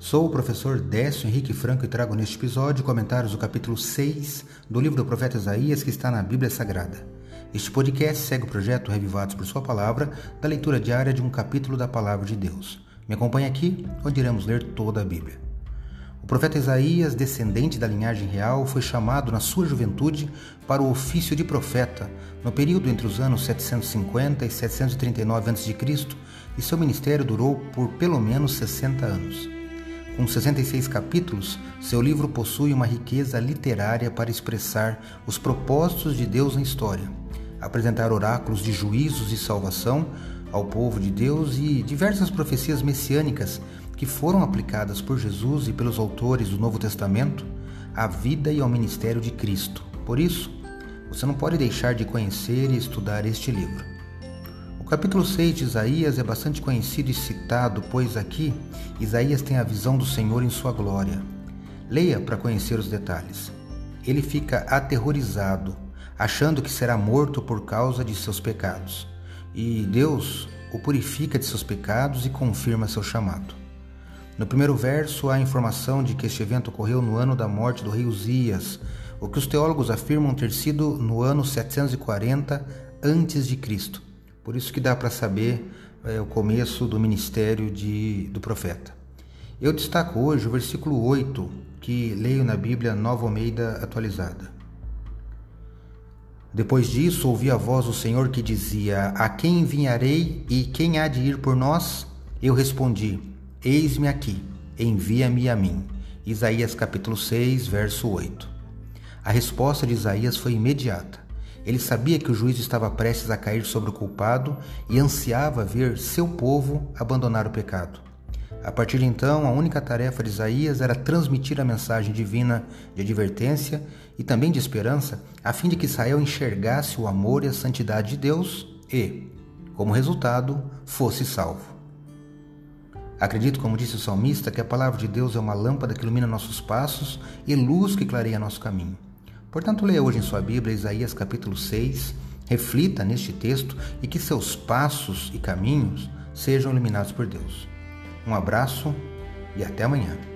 Sou o professor Décio Henrique Franco e trago neste episódio comentários do capítulo 6 do livro do profeta Isaías que está na Bíblia Sagrada. Este podcast segue o projeto Revivados por Sua Palavra, da leitura diária de um capítulo da Palavra de Deus. Me acompanhe aqui, onde iremos ler toda a Bíblia. O profeta Isaías, descendente da linhagem real, foi chamado na sua juventude para o ofício de profeta, no período entre os anos 750 e 739 a.C., e seu ministério durou por pelo menos 60 anos. Com 66 capítulos, seu livro possui uma riqueza literária para expressar os propósitos de Deus na história, apresentar oráculos de juízos e salvação ao povo de Deus e diversas profecias messiânicas que foram aplicadas por Jesus e pelos autores do Novo Testamento à vida e ao ministério de Cristo. Por isso, você não pode deixar de conhecer e estudar este livro capítulo 6 de Isaías é bastante conhecido e citado, pois aqui Isaías tem a visão do Senhor em sua glória. Leia para conhecer os detalhes. Ele fica aterrorizado, achando que será morto por causa de seus pecados. E Deus o purifica de seus pecados e confirma seu chamado. No primeiro verso, há a informação de que este evento ocorreu no ano da morte do rei Uzias, o que os teólogos afirmam ter sido no ano 740 antes de Cristo. Por isso que dá para saber é, o começo do ministério de, do profeta. Eu destaco hoje o versículo 8, que leio na Bíblia Nova Almeida atualizada. Depois disso, ouvi a voz do Senhor que dizia: A quem enviarei e quem há de ir por nós? Eu respondi: Eis-me aqui, envia-me a mim. Isaías capítulo 6, verso 8. A resposta de Isaías foi imediata. Ele sabia que o juízo estava prestes a cair sobre o culpado e ansiava ver seu povo abandonar o pecado. A partir de então, a única tarefa de Isaías era transmitir a mensagem divina de advertência e também de esperança, a fim de que Israel enxergasse o amor e a santidade de Deus e, como resultado, fosse salvo. Acredito, como disse o salmista, que a palavra de Deus é uma lâmpada que ilumina nossos passos e luz que clareia nosso caminho. Portanto, leia hoje em sua Bíblia Isaías capítulo 6, reflita neste texto e que seus passos e caminhos sejam iluminados por Deus. Um abraço e até amanhã.